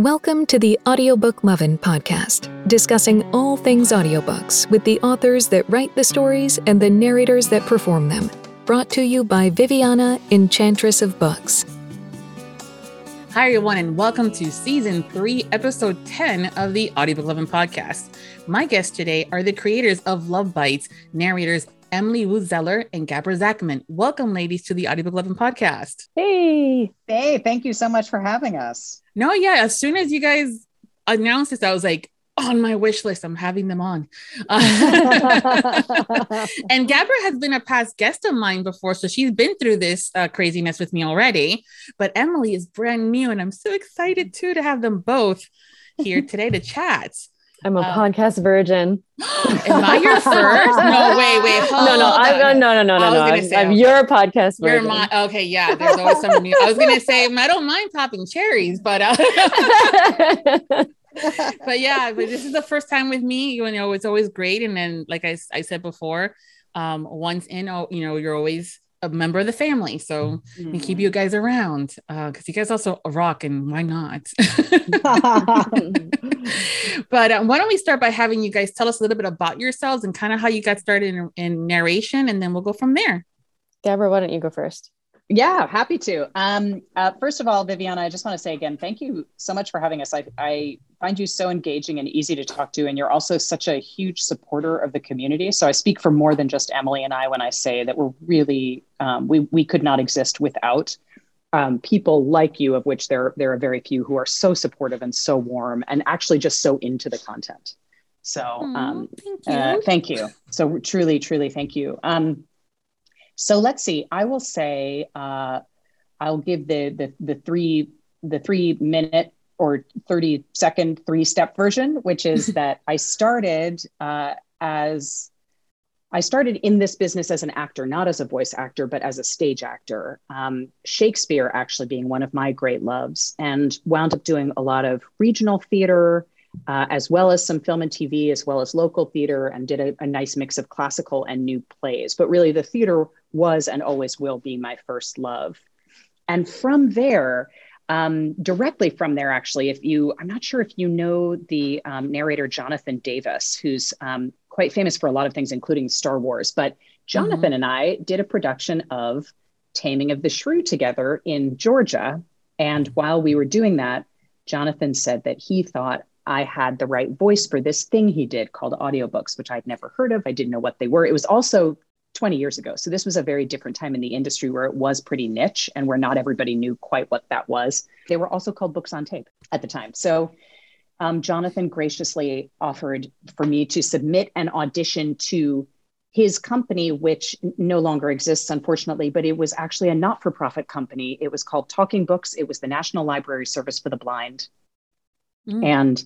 Welcome to the Audiobook Lovin' podcast, discussing all things audiobooks with the authors that write the stories and the narrators that perform them. Brought to you by Viviana, Enchantress of Books. Hi, everyone, and welcome to season three, episode 10 of the Audiobook Lovin' podcast. My guests today are the creators of Love Bytes, narrators Emily Woo Zeller and Gabra Zackman. Welcome, ladies, to the Audiobook Lovin' podcast. Hey. Hey, thank you so much for having us. No, yeah. As soon as you guys announced this, I was like, on my wish list, I'm having them on. Uh, and Gabra has been a past guest of mine before, so she's been through this uh, craziness with me already. But Emily is brand new, and I'm so excited too to have them both here today to chat. I'm a um, podcast virgin. Am I your first? No, wait, wait. no, no, I'm, no, no, no, no, no. I'm, say, I'm okay. your podcast virgin. You're my, okay, yeah. There's always something new. I was gonna say I don't mind popping cherries, but uh, but yeah, but this is the first time with me. You know, it's always great. And then, like I, I said before, um, once in, oh, you know, you're always a member of the family. So mm-hmm. we keep you guys around because uh, you guys also rock and why not? but uh, why don't we start by having you guys tell us a little bit about yourselves and kind of how you got started in, in narration and then we'll go from there. Deborah, why don't you go first? Yeah, happy to. Um, uh, first of all, Viviana, I just want to say again, thank you so much for having us. I, I find you so engaging and easy to talk to, and you're also such a huge supporter of the community. So I speak for more than just Emily and I when I say that we're really um, we we could not exist without um, people like you, of which there there are very few who are so supportive and so warm and actually just so into the content. So um, thank you. Uh, thank you. So truly, truly, thank you. Um, so let's see. I will say uh, I'll give the the the three the three minute or 30 second three step version, which is that I started uh, as I started in this business as an actor, not as a voice actor, but as a stage actor. Um, Shakespeare actually being one of my great loves, and wound up doing a lot of regional theater, uh, as well as some film and TV, as well as local theater, and did a, a, nice mix of classical and new plays. But really, the theater was and always will be my first love. And from there, um, directly from there, actually, if you, I'm not sure if you know the um, narrator Jonathan Davis, who's um, quite famous for a lot of things, including Star Wars. But Jonathan mm-hmm. and I did a production of Taming of the Shrew together in Georgia. And while we were doing that, Jonathan said that he thought I had the right voice for this thing he did called audiobooks, which I'd never heard of. I didn't know what they were. It was also 20 years ago. So this was a very different time in the industry where it was pretty niche and where not everybody knew quite what that was. They were also called books on tape at the time. So um, Jonathan graciously offered for me to submit an audition to his company, which no longer exists, unfortunately, but it was actually a not for profit company. It was called Talking Books, it was the National Library Service for the Blind. Mm. And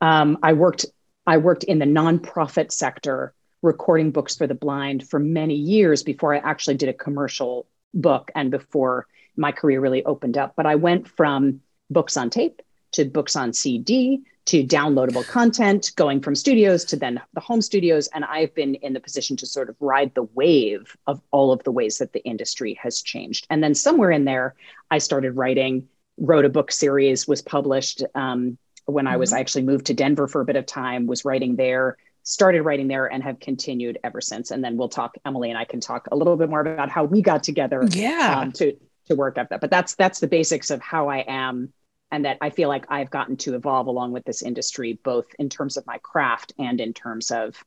um, I worked I worked in the nonprofit sector recording books for the blind for many years before I actually did a commercial book and before my career really opened up. But I went from books on tape to books on CD to downloadable content, going from studios to then the home studios. And I've been in the position to sort of ride the wave of all of the ways that the industry has changed. And then somewhere in there, I started writing, wrote a book series, was published um, when I was mm-hmm. I actually moved to Denver for a bit of time, was writing there, started writing there and have continued ever since. And then we'll talk, Emily and I can talk a little bit more about how we got together yeah. Um, to, to work at that. But that's, that's the basics of how I am and that I feel like I've gotten to evolve along with this industry, both in terms of my craft and in terms of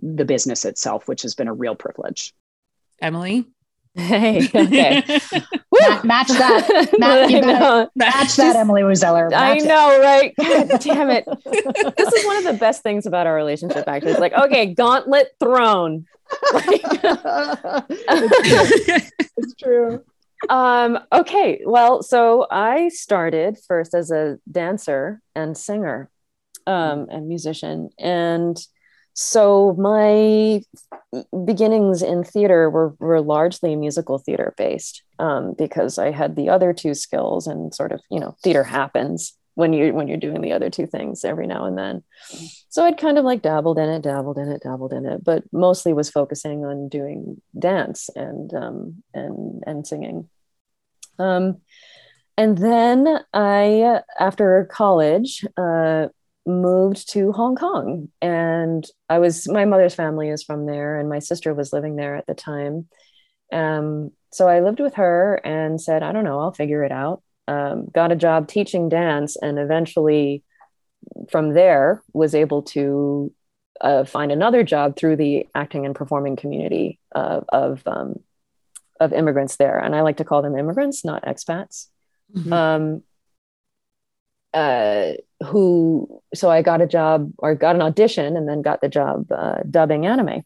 the business itself, which has been a real privilege. Emily? Hey, okay. match that. Match, match that, Emily Woo Zeller. I know, it. right? God damn it. this is one of the best things about our relationship, actually. It's like, okay, gauntlet thrown. it's true. Um, okay, well, so I started first as a dancer and singer um, and musician. And so my beginnings in theater were, were largely musical theater based um, because I had the other two skills and sort of, you know, theater happens when you when you're doing the other two things every now and then. So I'd kind of like dabbled in it, dabbled in it, dabbled in it, but mostly was focusing on doing dance and um, and and singing. Um, and then I, after college, uh, moved to Hong Kong. And I was, my mother's family is from there, and my sister was living there at the time. Um, so I lived with her and said, I don't know, I'll figure it out. Um, got a job teaching dance, and eventually from there was able to uh, find another job through the acting and performing community uh, of um, of immigrants there, and I like to call them immigrants, not expats. Mm-hmm. Uh, who so I got a job or got an audition and then got the job uh, dubbing anime.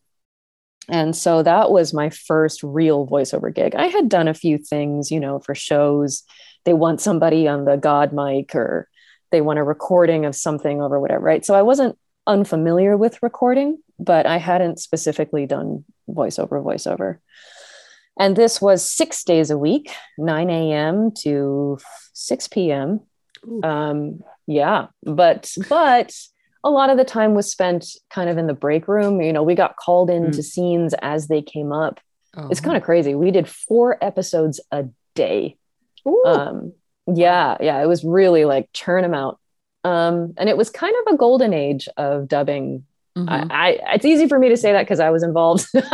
And so that was my first real voiceover gig. I had done a few things, you know, for shows. They want somebody on the God mic or they want a recording of something over whatever, right? So I wasn't unfamiliar with recording, but I hadn't specifically done voiceover, voiceover. And this was six days a week, 9 a.m. to 6 p.m. Um, yeah, but but a lot of the time was spent kind of in the break room. You know, we got called into mm. scenes as they came up. Oh. It's kind of crazy. We did four episodes a day. Um, yeah, yeah, it was really like churn them out. Um, and it was kind of a golden age of dubbing. Mm-hmm. I, I, it's easy for me to say that because I was involved, but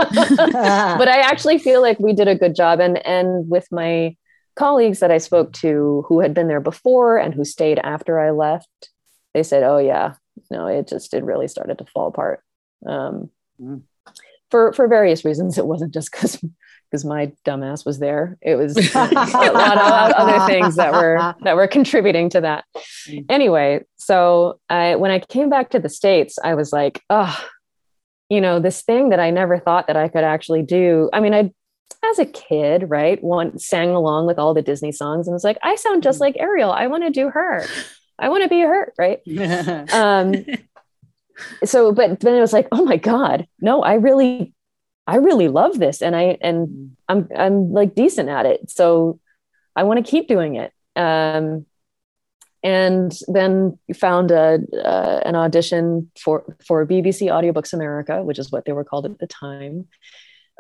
I actually feel like we did a good job. And and with my colleagues that I spoke to who had been there before and who stayed after I left, they said, "Oh yeah, no, it just it really started to fall apart." Um, mm. For for various reasons, it wasn't just because because my dumbass was there. It was a lot of other things that were that were contributing to that. Mm. Anyway, so I when I came back to the states, I was like, oh, you know, this thing that I never thought that I could actually do. I mean, I as a kid, right, one sang along with all the Disney songs and was like, I sound just mm. like Ariel. I want to do her. I want to be her, right? um, so, but then it was like, oh my God, no, I really I really love this and I and mm-hmm. I'm I'm like decent at it. So I want to keep doing it. Um, and then found a uh, an audition for for BBC Audiobooks America, which is what they were called at the time,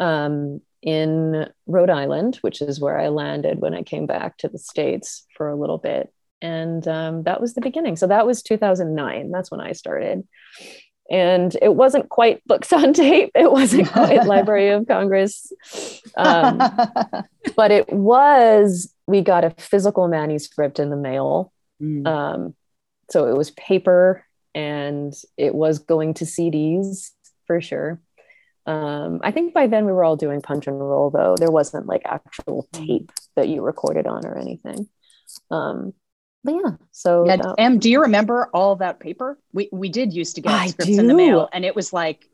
um, in Rhode Island, which is where I landed when I came back to the states for a little bit, and um, that was the beginning. So that was 2009. That's when I started, and it wasn't quite books on tape it wasn't quite library of congress um, but it was we got a physical manuscript in the mail mm. um, so it was paper and it was going to cds for sure um, i think by then we were all doing punch and roll though there wasn't like actual mm. tape that you recorded on or anything um, but yeah, so yeah, that, Em, do you remember all that paper? We we did used to get I scripts do. in the mail, and it was like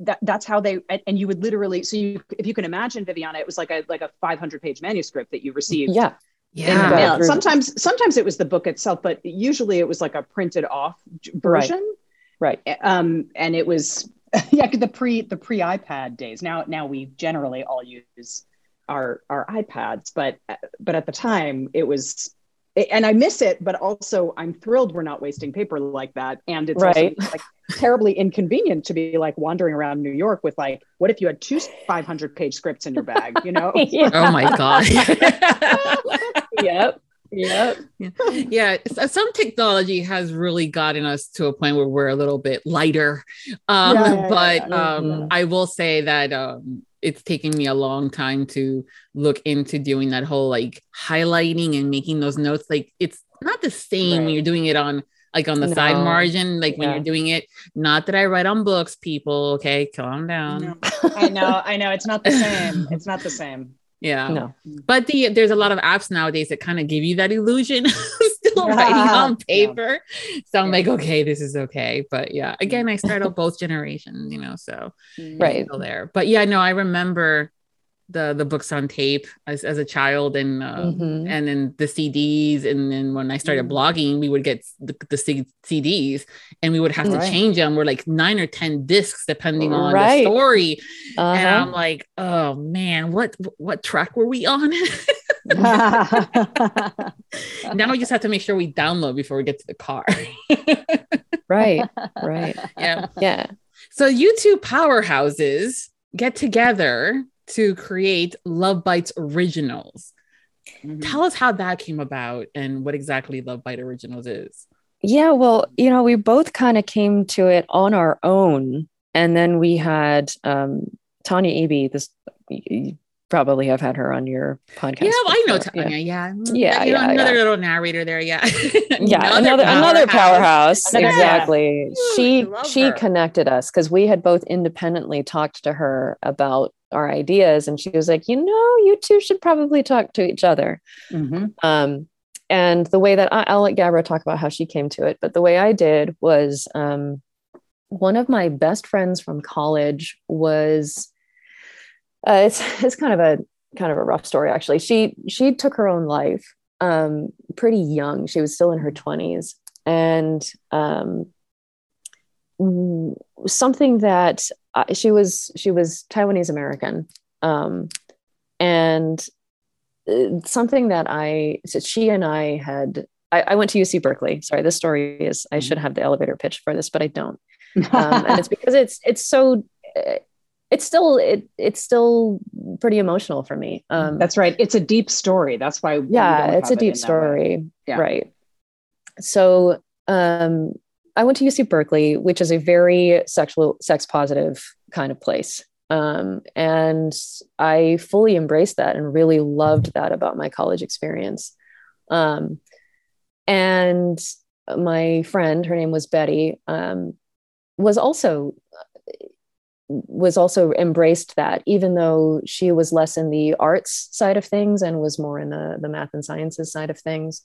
that. That's how they and you would literally. So you, if you can imagine, Viviana, it was like a like a 500 page manuscript that you received. Yeah. Yeah. Sometimes sometimes it was the book itself, but usually it was like a printed off version. Right. right. Um, and it was yeah the pre the pre iPad days. Now now we generally all use our our iPads, but but at the time it was and I miss it, but also I'm thrilled we're not wasting paper like that. And it's right. also like terribly inconvenient to be like wandering around New York with like, what if you had two 500 page scripts in your bag, you know? yeah. Oh my God. yep. Yep. Yeah. yeah. Some technology has really gotten us to a point where we're a little bit lighter. Um, yeah, yeah, but um, mm-hmm. I will say that um, it's taken me a long time to look into doing that whole like highlighting and making those notes. Like it's not the same right. when you're doing it on like on the no. side margin, like yeah. when you're doing it. Not that I write on books, people. Okay, calm down. No. I know, I know. It's not the same. It's not the same. Yeah. No. But the there's a lot of apps nowadays that kind of give you that illusion still writing on paper. Yeah. So I'm yeah. like, okay, this is okay. But yeah, mm. again, I started both generations, you know, so mm. right still there. But yeah, no, I remember the the books on tape as, as a child and uh, mm-hmm. and then the CDs and then when I started mm-hmm. blogging we would get the, the C- CDs and we would have right. to change them we're like nine or ten discs depending on right. the story uh-huh. and I'm like oh man what what track were we on now we just have to make sure we download before we get to the car right right yeah yeah so you two powerhouses get together to create Love Bytes originals. Mm-hmm. Tell us how that came about and what exactly Love Byte Originals is. Yeah, well, you know, we both kind of came to it on our own. And then we had um, Tanya Eby, this probably have had her on your podcast. Yeah, well, I know Tanya. Yeah, yeah, yeah, yeah another yeah. little narrator there. Yeah, yeah, another another powerhouse. Another, exactly. She she her. connected us because we had both independently talked to her about our ideas, and she was like, you know, you two should probably talk to each other. Mm-hmm. Um, and the way that I, will let Gabra talk about how she came to it, but the way I did was um, one of my best friends from college was uh, it's it's kind of a kind of a rough story actually. She she took her own life um, pretty young. She was still in her twenties, and um, something that uh, she was she was Taiwanese American, um, and uh, something that I so she and I had. I, I went to UC Berkeley. Sorry, this story is. I should mm-hmm. have the elevator pitch for this, but I don't. Um, and it's because it's it's so uh, it's still it it's still pretty emotional for me. Um, That's right. It's a deep story. That's why. Yeah, it's a deep it story. Yeah. Right. So um, I went to UC Berkeley, which is a very sexual, sex positive kind of place. Um, and I fully embraced that and really loved that about my college experience. Um, and my friend, her name was Betty, um, was also was also embraced that even though she was less in the arts side of things and was more in the, the math and sciences side of things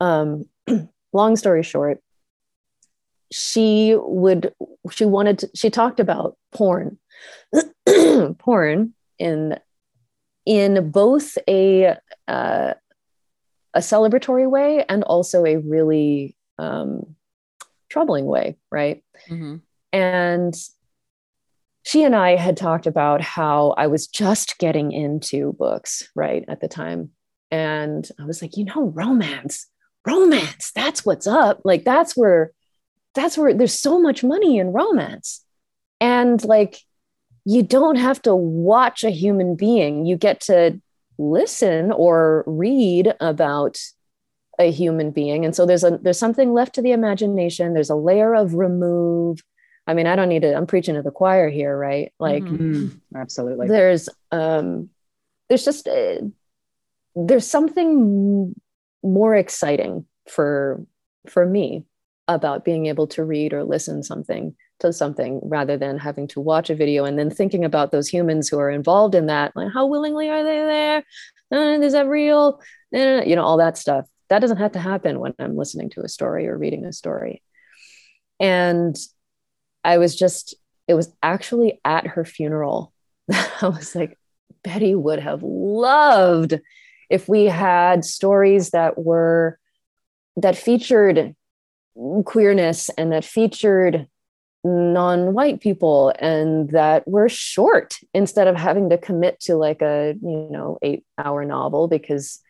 um, long story short she would she wanted to, she talked about porn porn in in both a uh, a celebratory way and also a really um, troubling way right mm-hmm. and she and I had talked about how I was just getting into books right at the time. And I was like, you know, romance, romance, that's what's up. Like, that's where, that's where there's so much money in romance. And like, you don't have to watch a human being, you get to listen or read about a human being and so there's a there's something left to the imagination there's a layer of remove I mean, I don't need to, I'm preaching to the choir here, right? Like, mm-hmm. Mm, absolutely. There's, um, there's just, uh, there's something more exciting for, for me about being able to read or listen something to something rather than having to watch a video and then thinking about those humans who are involved in that. Like, how willingly are they there? Uh, is that real? Uh, you know, all that stuff. That doesn't have to happen when I'm listening to a story or reading a story. And I was just, it was actually at her funeral. that I was like, Betty would have loved if we had stories that were, that featured queerness and that featured non-white people and that were short instead of having to commit to like a you know eight hour novel because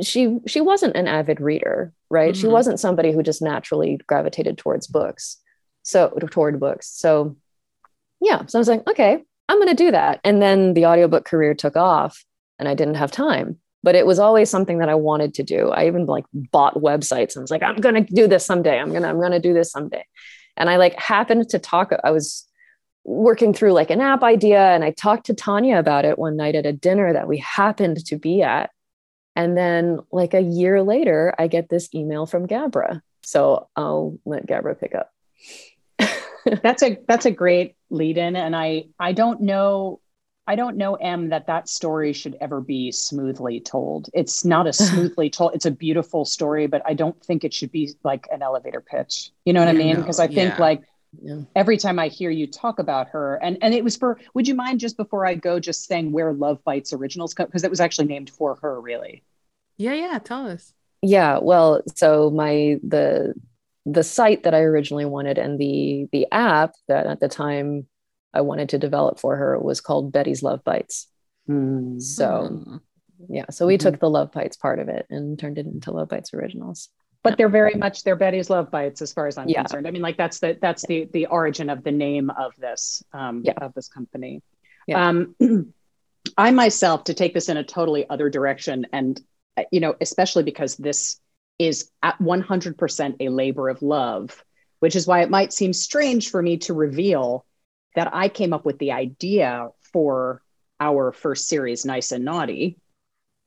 she she wasn't an avid reader right mm-hmm. she wasn't somebody who just naturally gravitated towards books so toward books. So yeah so i was like okay i'm going to do that. And then the audiobook career took off and i didn't have time but it was always something that i wanted to do. I even like bought websites and was like i'm going to do this someday. I'm going to i'm going to do this someday. And i like happened to talk i was working through like an app idea and i talked to tanya about it one night at a dinner that we happened to be at. And then like a year later i get this email from gabra. So i'll let gabra pick up that's a that's a great lead in and i i don't know i don't know M that that story should ever be smoothly told. It's not a smoothly told it's a beautiful story but i don't think it should be like an elevator pitch. You know what i mean? because i think yeah. like yeah. every time i hear you talk about her and and it was for would you mind just before i go just saying where love bytes originals come because it was actually named for her really. Yeah yeah tell us. Yeah well so my the the site that I originally wanted and the the app that at the time I wanted to develop for her was called Betty's Love Bites. Mm. So yeah, so we mm-hmm. took the Love Bites part of it and turned it into Love Bytes Originals. But they're very much they're Betty's Love Bites as far as I'm yeah. concerned. I mean, like that's the that's the the origin of the name of this um, yeah. of this company. Yeah. Um, I myself, to take this in a totally other direction and you know, especially because this is at 100% a labor of love, which is why it might seem strange for me to reveal that I came up with the idea for our first series, Nice and Naughty,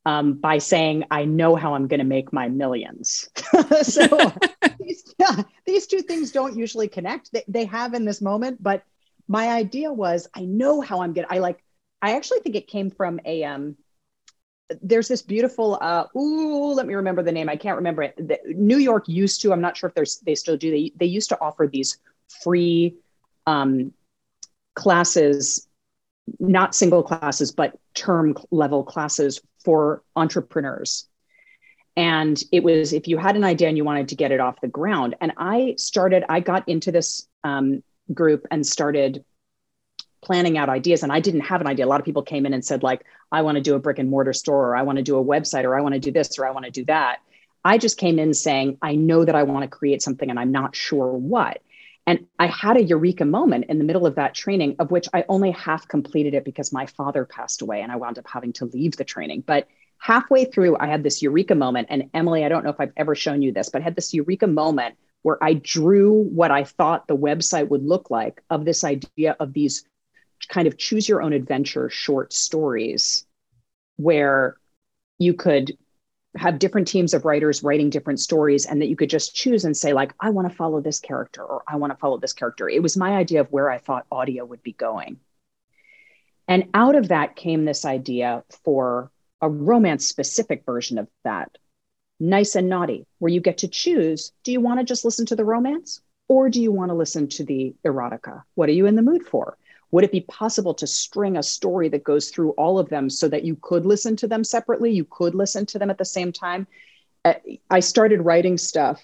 um, by saying, I know how I'm going to make my millions. so these, yeah, these two things don't usually connect. They, they have in this moment, but my idea was, I know how I'm going to, I like, I actually think it came from a, um, there's this beautiful uh ooh let me remember the name. I can't remember it. The, new york used to i'm not sure if there's they still do they, they used to offer these free um classes not single classes but term level classes for entrepreneurs. And it was if you had an idea and you wanted to get it off the ground and i started i got into this um, group and started planning out ideas and i didn't have an idea. A lot of people came in and said like i want to do a brick and mortar store or i want to do a website or i want to do this or i want to do that. I just came in saying i know that i want to create something and i'm not sure what. And i had a eureka moment in the middle of that training of which i only half completed it because my father passed away and i wound up having to leave the training. But halfway through i had this eureka moment and emily i don't know if i've ever shown you this but I had this eureka moment where I drew what I thought the website would look like of this idea of these kind of choose your own adventure short stories where you could have different teams of writers writing different stories and that you could just choose and say like i want to follow this character or i want to follow this character. It was my idea of where i thought audio would be going. And out of that came this idea for a romance specific version of that nice and naughty where you get to choose do you want to just listen to the romance or do you want to listen to the erotica? What are you in the mood for would it be possible to string a story that goes through all of them so that you could listen to them separately? You could listen to them at the same time. Uh, I started writing stuff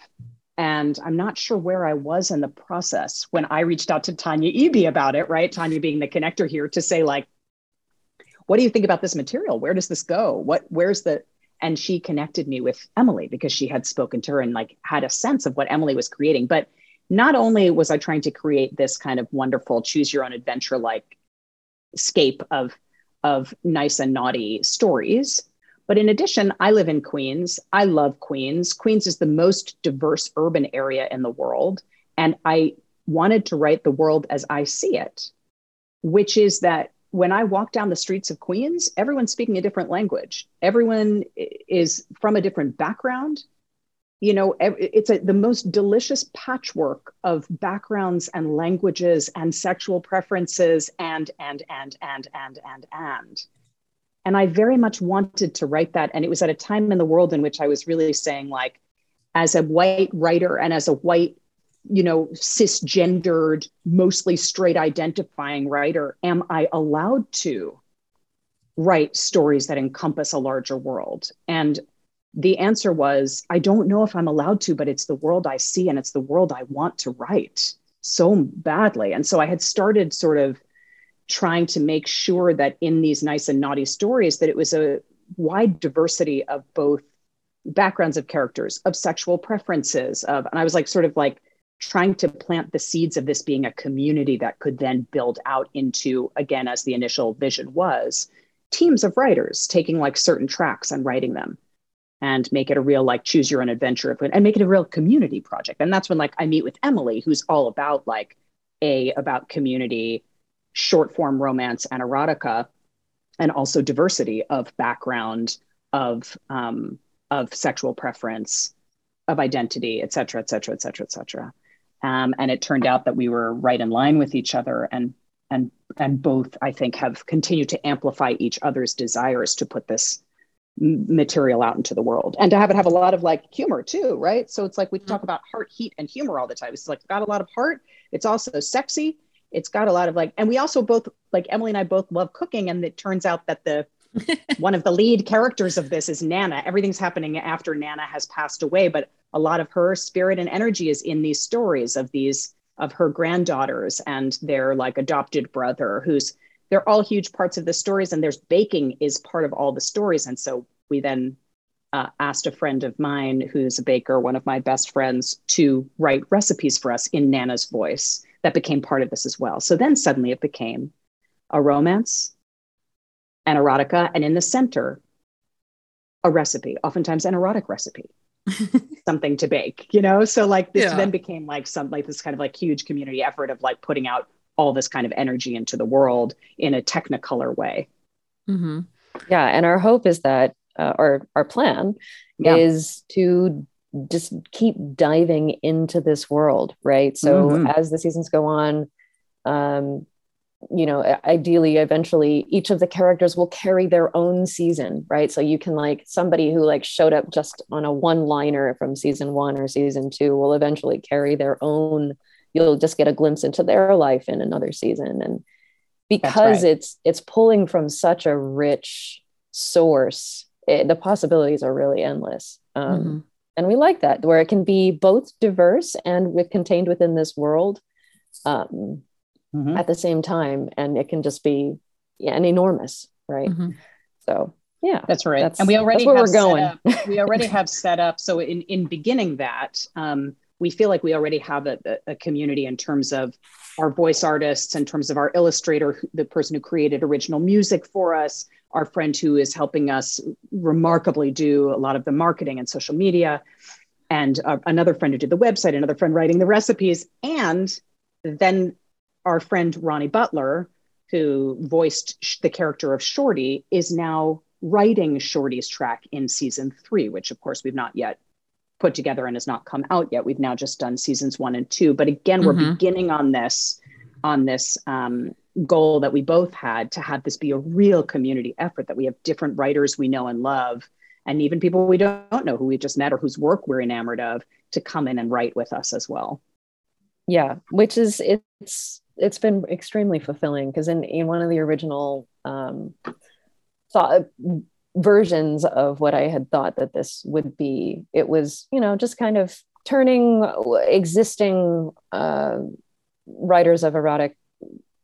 and I'm not sure where I was in the process when I reached out to Tanya Eby about it, right? Tanya being the connector here to say, like, what do you think about this material? Where does this go? What, where's the, and she connected me with Emily because she had spoken to her and like had a sense of what Emily was creating. But not only was I trying to create this kind of wonderful choose your own adventure like scape of of nice and naughty stories, but in addition, I live in Queens. I love Queens. Queens is the most diverse urban area in the world, and I wanted to write the world as I see it, which is that when I walk down the streets of Queens, everyone's speaking a different language. Everyone is from a different background you know it's a, the most delicious patchwork of backgrounds and languages and sexual preferences and and and and and and and. And i very much wanted to write that and it was at a time in the world in which i was really saying like as a white writer and as a white you know cisgendered mostly straight identifying writer am i allowed to write stories that encompass a larger world? And the answer was i don't know if i'm allowed to but it's the world i see and it's the world i want to write so badly. And so i had started sort of trying to make sure that in these nice and naughty stories that it was a wide diversity of both backgrounds of characters of sexual preferences of and i was like sort of like trying to plant the seeds of this being a community that could then build out into again as the initial vision was teams of writers taking like certain tracks and writing them and make it a real like choose your own adventure and make it a real community project. And that's when like i meet with emily who's all about like a about community short form romance and erotica and also diversity of background of um, of sexual preference of identity et cetera et cetera et cetera et cetera. Um, and it turned out that we were right in line with each other and and and both i think have continued to amplify each other's desires to put this material out into the world. And to have it have a lot of like humor too right? So it's like we talk mm-hmm. about heart heat and humor all the time. It's like got a lot of heart. It's also sexy. It's got a lot of like and we also both like emily and i both love cooking and it turns out that the one of the lead characters of this is nana. Everything's happening after nana has passed away but a lot of her spirit and energy is in these stories of these of her granddaughters and their like adopted brother who's they're all huge parts of the stories and there's baking is part of all the stories and so we then uh, asked a friend of mine who's a baker one of my best friends to write recipes for us in nana's voice that became part of this as well so then suddenly it became a romance an erotica and in the center a recipe, oftentimes an erotic recipe, something to bake, you know? So like this Yeah. then became like some like this kind of like huge community effort of like putting out all this kind of energy into the world in a technicolor way. hmm yeah and our hope is that uh, our our plan Yeah. is to just keep diving into this world right so Mhm. as the seasons go on um you know ideally eventually each of the characters will carry their own season right so you can like somebody who like showed up just on a one liner from season one or season two will eventually carry their own you'll just get a glimpse into their life in another season and because right. it's it's pulling from such a rich source it, the possibilities are really endless um, Mhm. and we like that where it can be both diverse and with contained within this world um, Mhm. at the same time and it can just be yeah, and enormous right Mhm. so yeah That's right. That's- and we already have we're going. Set up, we already have set up. So in in beginning that, um, we feel like we already have a, a- community in terms of our voice artists, in terms of our illustrator, the person who created original music for us, our friend who is helping us remarkably do a lot of the marketing and social media, and uh, another friend who did the website, another friend writing the recipes, and then our friend Ronnie Butler, who voiced the character of Shorty, is now writing Shorty's track in season three, which of course we've not yet put together and has not come out yet. We've now just done seasons one and two. But again, we're Mhm. beginning on this on this um, goal that we both had to have this be a real community effort. That we have different writers we know and love, and even people we don't know who we just met or whose work we're enamored of, to come in and write with us as well. yeah which is it's it's been extremely fulfilling because in, in one of the original um thought versions of what i had thought that this would be. It was you know just kind of turning existing uh, writers of erotic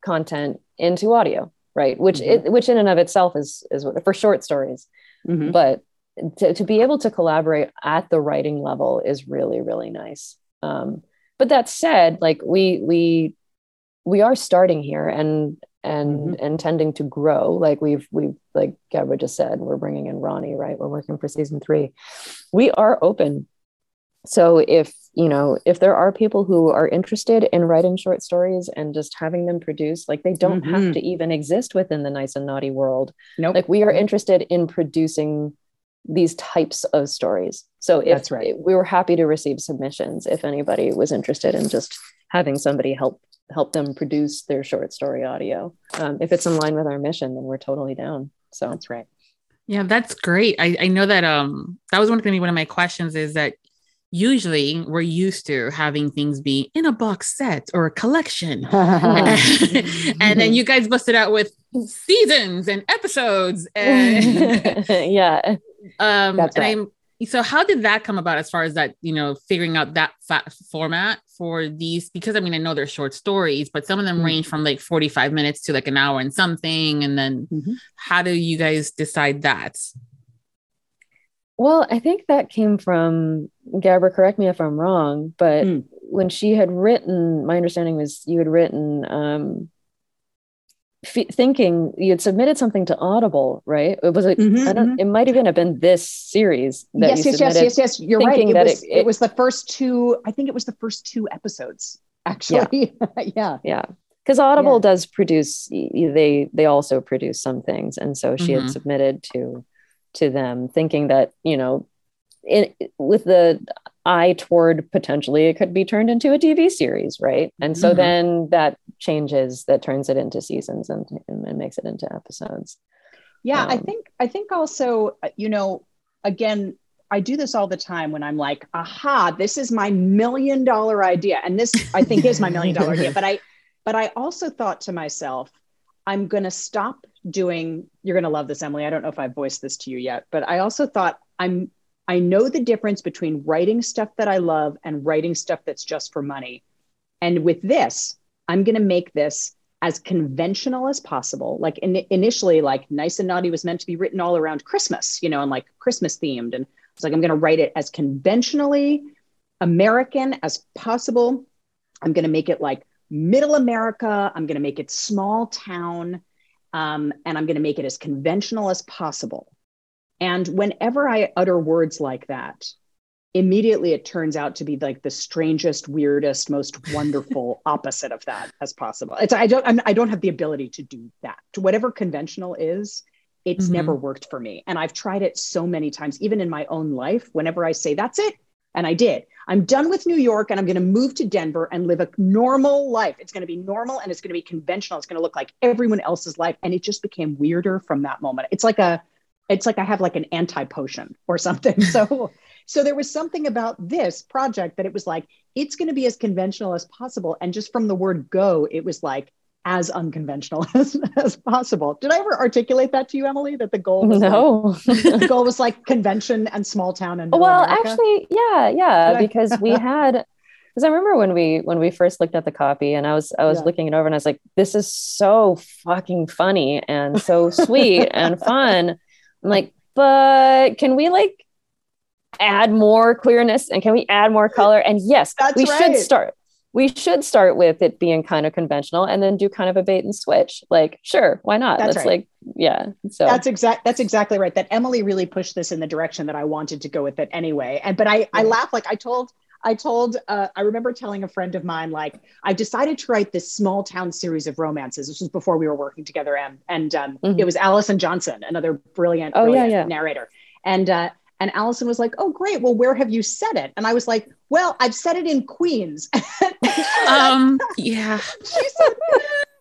content into audio right? Which it, which in and of itself is is what- for short stories. Mhm. but to, to be able to collaborate at the writing level is really really nice. Um, but that said like we we we are starting here and and intending to grow like we've we've like Gabra just said we're bringing in ronnie right? We're working for season three. We are open. So if you know if there are people who are interested in writing short stories and just having them produced like they don't have Mhm. to even exist within the nice and naughty world. Nope. like we are interested in producing these types of stories. So if That's right. we were happy to receive submissions if anybody was interested in just having somebody help help them produce their short story audio um, if it's in line with our mission then we're totally down so That's right. Yeah, that's great. I, I know that um that was one going to be one of my questions is that usually we're used to having things be in a box set or a collection. and then you guys busted out with seasons and episodes and yeah um That's and right. I'm so how did that come about as far as that you know figuring out that fa- format for these because i mean i know they're short stories but some of them Mhm. range from like 45 minutes to like an hour and something and then Mhm. how do you guys decide that Well, I think that came from Gabra, correct me if I'm wrong, but Mm. when she had written, my understanding was you had written um f- thinking you had submitted something to Audible, right? It was it Mhm, I don't it might even have been this series that yes, you yes, yes, yes, yes. You're right. It that was, it- it, it- was the first two. I think it was the first two episodes. Actually, yeah. Yeah. Because Audible Yeah. does produce they they also produce some things. And so she Mhm. had submitted to to them thinking that, you know, in, with the eye toward potentially it could be turned into a TV series, right? And so Mhm. then that changes, that turns it into seasons and, and, makes it into episodes. Yeah, I Um, think I think also, you know, again, I do this all the time when I'm like, aha, this is my million dollar idea. And this I think is my million dollar idea. But I but I also thought to myself, I'm gonna stop doing, you're gonna love this, Emily. I don't know if I've voiced this to you yet, but I also thought I'm I know the difference between writing stuff that I love and writing stuff that's just for money. And with this, I'm going to make this as conventional as possible. Like in, initially, like Nice and Naughty was meant to be written all around Christmas, you know, and like Christmas themed. And it's like, I'm going to write it as conventionally American as possible. I'm going to make it like middle America. I'm going to make it small town. Um, and I'm going to make it as conventional as possible. And whenever I utter words like that, immediately it turns out to be like the strangest, weirdest, most wonderful opposite of that as possible. It's I don't I'm, I do not have the ability to do that. To whatever conventional is, it's mm-hmm. never worked for me, and I've tried it so many times, even in my own life. Whenever I say that's it, and I did. I'm done with New York and I'm going to move to Denver and live a normal life. It's going to be normal and it's going to be conventional. It's going to look like everyone else's life. And it just became weirder from that moment. It's like a, it's like I have like an anti potion or something. So, so there was something about this project that it was like, it's going to be as conventional as possible. And just from the word go, it was like, as unconventional as, as possible. Did I ever articulate that to you, Emily? That the goal was no, like, the goal was like convention and small town and well, America? actually, yeah, yeah, because we had because I remember when we when we first looked at the copy and I was I was yeah. looking it over and I was like, this is so fucking funny and so sweet and fun. I'm like, but can we like add more queerness and can we add more color? And yes, That's we right. should start we should start with it being kind of conventional and then do kind of a bait and switch. Like, sure, why not? That's, right. like, yeah. So that's exact. That's exactly right. That Emily really pushed this in the direction that I wanted to go with it anyway. And but I. I laugh like I told. I told, uh, I remember telling a friend of mine, like, I decided to write this small town series of romances. This was before we were working together. And, and um, mm-hmm. it was Allison Johnson, another brilliant, oh, brilliant yeah, yeah. narrator. And uh, and Allison was like, "Oh, great. Well, where have you said it?" And I was like, "Well, I've said it in Queens." um, yeah. She said,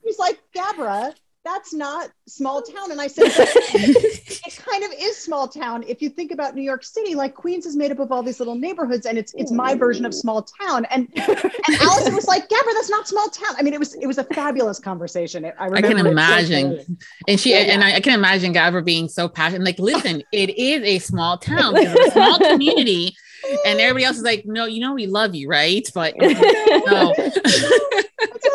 "She's like, Gabra, that's not small town. And I said, it kind of is small town. If you think about New York City, like Queens is made up of all these little neighborhoods and it's it's my version of small town. And and Allison was like, Gabra, that's not small town. I mean, it was it was a fabulous conversation. I, I can imagine. So and she yeah, and I, I, can imagine Gabra being so passionate. Like, listen, it is a small town, a small community. And everybody else is like, no, you know, we love you, right? But no.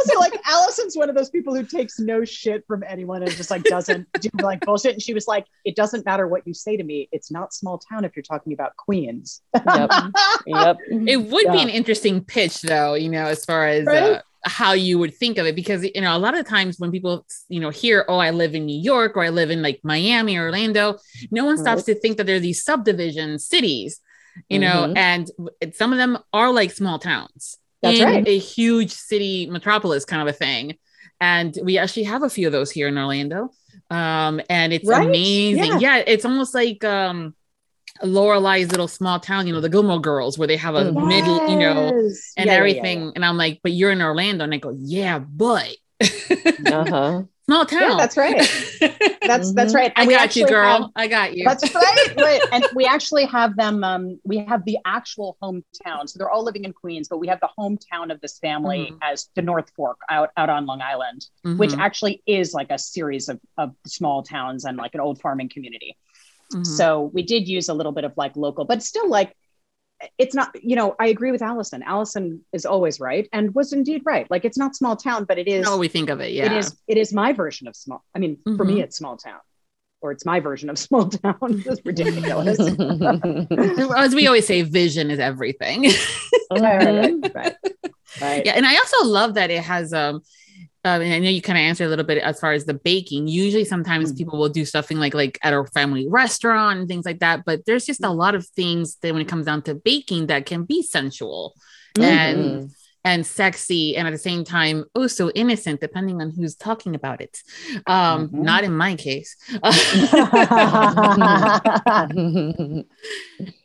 It's also like Allison's one of those people who takes no shit from anyone and just like doesn't do like bullshit. And she was like, it doesn't matter what you say to me. It's not small town if you're talking about Queens. yep. yep. It would yeah. be an interesting pitch though, you know, as far as right? uh, how you would think of it because you know a lot of times when people you know hear oh i live in new york or i live in like miami or orlando no one stops right. to think that there are these subdivision cities you know mm-hmm. and some of them are like small towns that's right. A huge city metropolis kind of a thing. And we actually have a few of those here in Orlando. Um, and it's right? amazing. Yeah. yeah. it's almost like um Lorelai's little small town, you know, the Gilmore Girls, where they have a yes. middle, you know, and yeah, everything. Yeah, and I'm like, but you're in Orlando, and I go, yeah, but uh-huh small town. Yeah, that's right. That's mm-hmm. that's right. And I got you, girl. Have, I got you. That's right. right. And we actually have them. Um, we have the actual hometown. So they're all living in Queens, but we have the hometown of this family mm-hmm. as the North Fork out out on Long Island, mm-hmm. which actually is like a series of of small towns and like an old farming community. Mm-hmm. So we did use a little bit of like local, but still like it's not you know i agree with allison. Allison is always right and was indeed right. Like it's not small town but it is how we think of it yeah. it is it is my version of small i mean mm-hmm. for me mm-hmm. it's small town or it's my version of small town. It's ridiculous. As we always say vision is everything. Right, right, right, right, yeah and i also love that it has um um, and I know you kind of answered a little bit as far as the baking. Usually, sometimes mm-hmm. people will do something like like at a family restaurant and things like that. But there's just a mm. lot of things that when it comes down to baking that can be sensual mm-hmm. and and sexy, and at the same time, oh, so innocent, depending on who's talking about it. Um, mm-hmm. Not in my case. and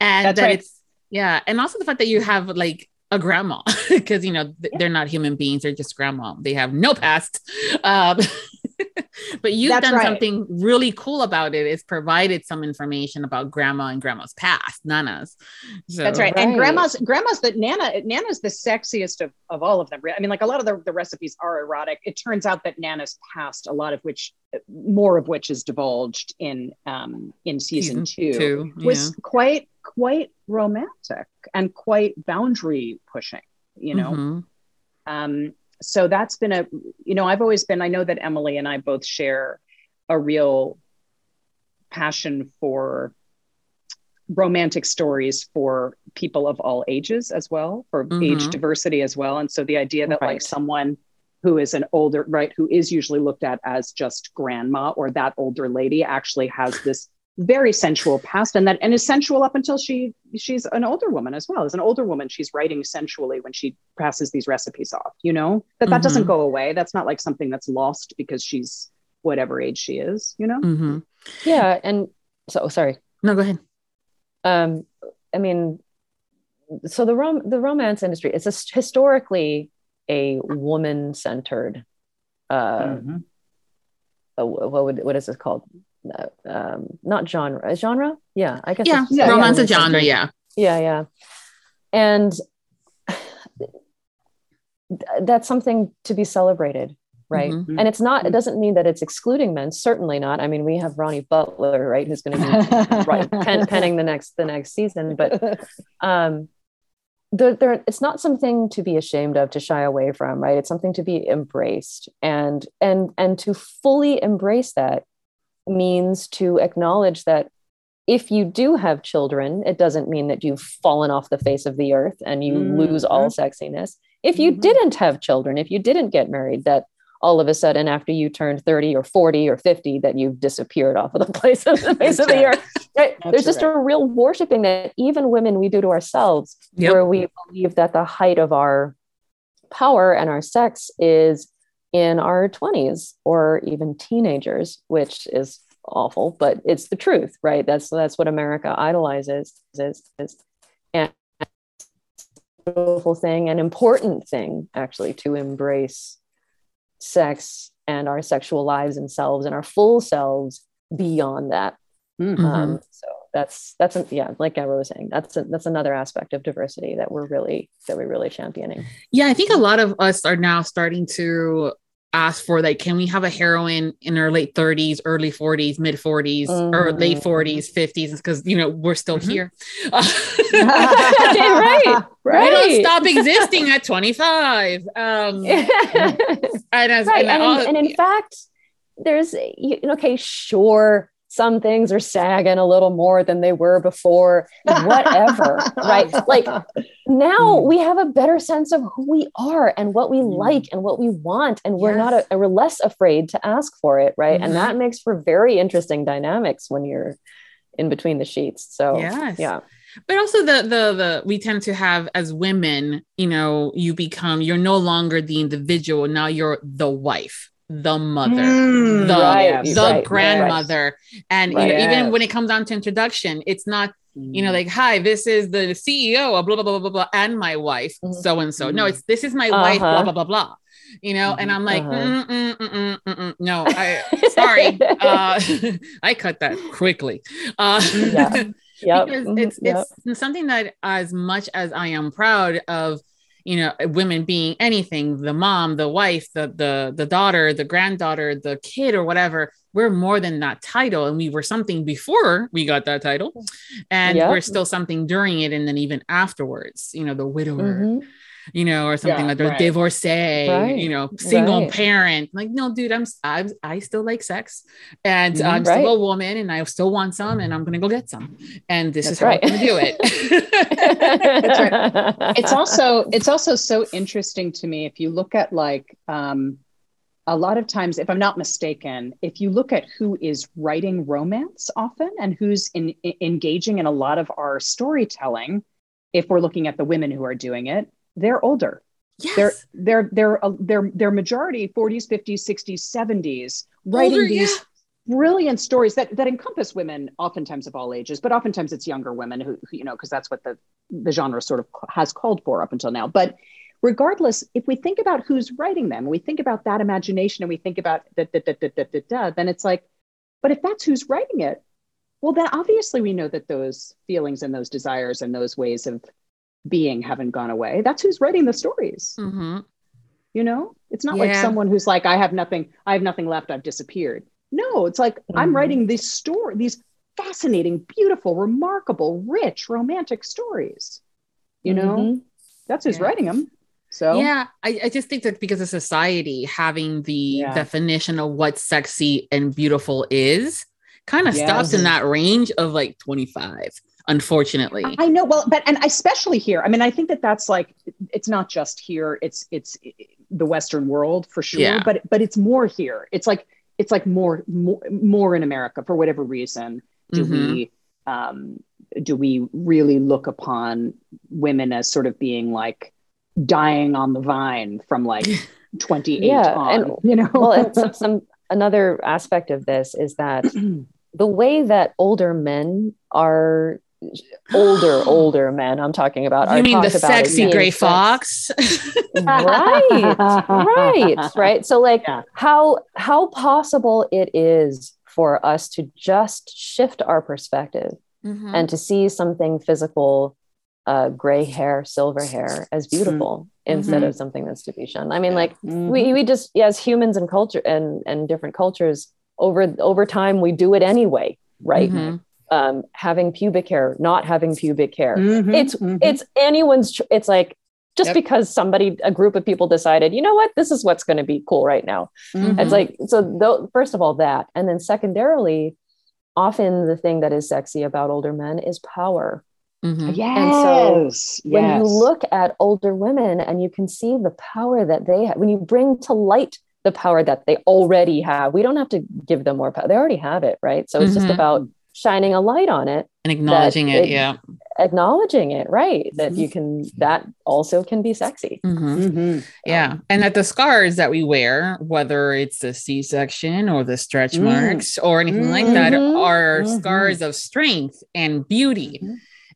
That's that right. it's yeah, and also the fact that you have like a grandma because you know th- yeah. they're not human beings they're just grandma they have no past um, but you've That's done right. something really cool about it it's provided some information about grandma and grandma's past nana's so. That's right. right. and grandma's grandma's that nana nana's the sexiest of, of all of them i mean like a lot of the, the recipes are erotic it turns out that nana's past a lot of which more of which is divulged in um in season, season two, two yeah. was quite quite romantic and quite boundary pushing, you know? Mm-hmm. Um, so that's been a, you know, I've always been, I know that Emily and I both share a real passion for romantic stories for people of all ages as well, for mm-hmm. age diversity as well. And so the idea that right. like someone who is an older, right, who is usually looked at as just grandma or that older lady actually has this very sensual past and that and is sensual up until she she's an older woman as well. As an older woman she's writing sensually when she passes these recipes off you know? That that mm-hmm. doesn't go away. That's not like something that's lost because she's whatever age she is you know? Mm-hmm. yeah and so sorry. No go ahead. Um i mean so the rom the romance industry is a, historically a woman centered uh, mm-hmm. uh, what would what is this called um, not genre genre? Yeah i guess yeah, yeah romance a genre yeah. Yeah yeah. And that's something to be celebrated right? Mm-hmm. and it's not it doesn't mean that it's excluding men certainly not. I mean we have ronnie butler right who's going to be right, pen, penning the next the next season but um there, there, it's not something to be ashamed of to shy away from right? It's something to be embraced. And and and to fully embrace that means to acknowledge that if you do have children it doesn't mean that you've fallen off the face of the earth and you mm-hmm. lose all sexiness if you mm-hmm. didn't have children if you didn't get married that all of a sudden after you turned 30 or 40 or 50 that you've disappeared off of the place of the face of the earth right? there's just right. a real worshiping that even women we do to ourselves yep. where we believe that the height of our power and our sex is in our 20s or even teenagers which is awful but it's the truth right that's that's what america idolizes is, is and beautiful thing an important thing actually to embrace sex and our sexual lives and selves and our full selves beyond that. Mm-hmm. Um, so that's that's yeah, like Gabra was saying, that's a, that's another aspect of diversity that we're really that we're really championing. Yeah, I think a lot of us are now starting to ask for like can we have a heroine in her late 30s early 40s mid 40s mm-hmm. or late 40s 50s because you know we're still mm-hmm. here right right We don't stop existing at 25 um and, as, right. and, and, and in fact there's okay sure some things are sagging a little more than they were before whatever right like now hmm. we have a better sense of who we are and what we hmm. like and what we want and we're yes. not a, we're less afraid to ask for it right and that makes for very interesting dynamics when you're in between the sheets so yes. yeah but also the the the we tend to have as women you know you become you're no longer the individual now you're the wife the mother, mm, the, right, the right, grandmother. Right. And you know, even when it comes down to introduction, it's not, you know, mm. like, hi, this is the CEO of blah, blah, blah, blah, blah, and my wife, so and so. No, it's this is my uh-huh. wife, blah, blah, blah, blah. You know, and I'm like, uh-huh. mm, mm, mm, no, I sorry. uh, I cut that quickly. Uh, yeah. Yep. because it's yep. it's something that as much as I am proud of you know women being anything the mom the wife the the the daughter the granddaughter the kid or whatever we're more than that title. And we were something before we got that title. And yep. we're still something during it and then even afterwards you know the widower. Mm-hmm you know, or something yeah, like right. divorcee, right. you know, single right. parent. Like, no, dude, I'm, I'm, I still like sex and mm, I'm still a woman and I still want some and I'm going to go get some. And this That's is how I'm going to do it. That's right. It's also, it's also so interesting to me. If you look at like, um, a lot of times, if I'm not mistaken, if you look at who is writing romance often and who's in, in, engaging in a lot of our storytelling, if we're looking at the women who are doing it, they're older. Yes. They're they're they're uh, they're they're majority 40s, 50s, 60s, 70s writing older, these yeah. brilliant stories that that encompass women oftentimes of all ages, but oftentimes it's younger women who, who you know because that's what the the genre sort of has called for up until now. But regardless, if we think about who's writing them, we think about that imagination and we think about da, da, da, da, da, da, da, then it's like, but if that's who's writing it, well, then obviously we know that those feelings and those desires and those ways of being haven't gone away. That's who's writing the stories. Mm-hmm. You know, it's not yeah. like someone who's like, I have nothing, I have nothing left, I've disappeared. No, it's like mm-hmm. I'm writing these story, these fascinating, beautiful, remarkable, rich, romantic stories. You know, mm-hmm. that's who's yeah. writing them. So yeah, I, I, just think that because of society having the yeah. definition of what sexy and beautiful is kind of yes. stops in that range of like 25 unfortunately i know well but and especially here i mean i think that that's like it's not just here it's it's the western world for sure yeah. but but it's more here it's like it's like more more, more in america for whatever reason Do Mhm. we um, do we really look upon women as sort of being like dying on the vine from like 28 Yeah, on, and- you know? well and some, some another aspect of this is that the way that older men are older older men i'm talking about You mean the about sexy gray sex- fox? right right right so like Yeah. how how possible it is for us to just shift our perspective Mhm. and to see something physical uh, gray hair silver hair as beautiful instead of something that's to be shunned i mean like Mhm. we, we just as humans and culture and and different cultures over over time we do it anyway right Mhm. Um having pubic hair not having pubic hair Mhm. it's Mhm. it's anyone's ch- it's like just Yep. because somebody a group of people decided you know what this is what's going to be cool right now Mhm. it's like so though first of all that and then secondarily often the thing that is sexy about older men is power Mhm. yes, when yes. you look at older women and you can see the power that they have when you bring to light the power that they already have we don't have to give them more power they already have it right so it's just Mhm. about shining a light on it And acknowledging it, it- yeah. acknowledging it right that Mm-hmm. you can that also can be sexy Mhm. Mhm. Yeah. And that the scars that we wear, whether it's the C section or the stretch Mm. marks or anything like that, Mhm. are Mhm. scars of strength and beauty.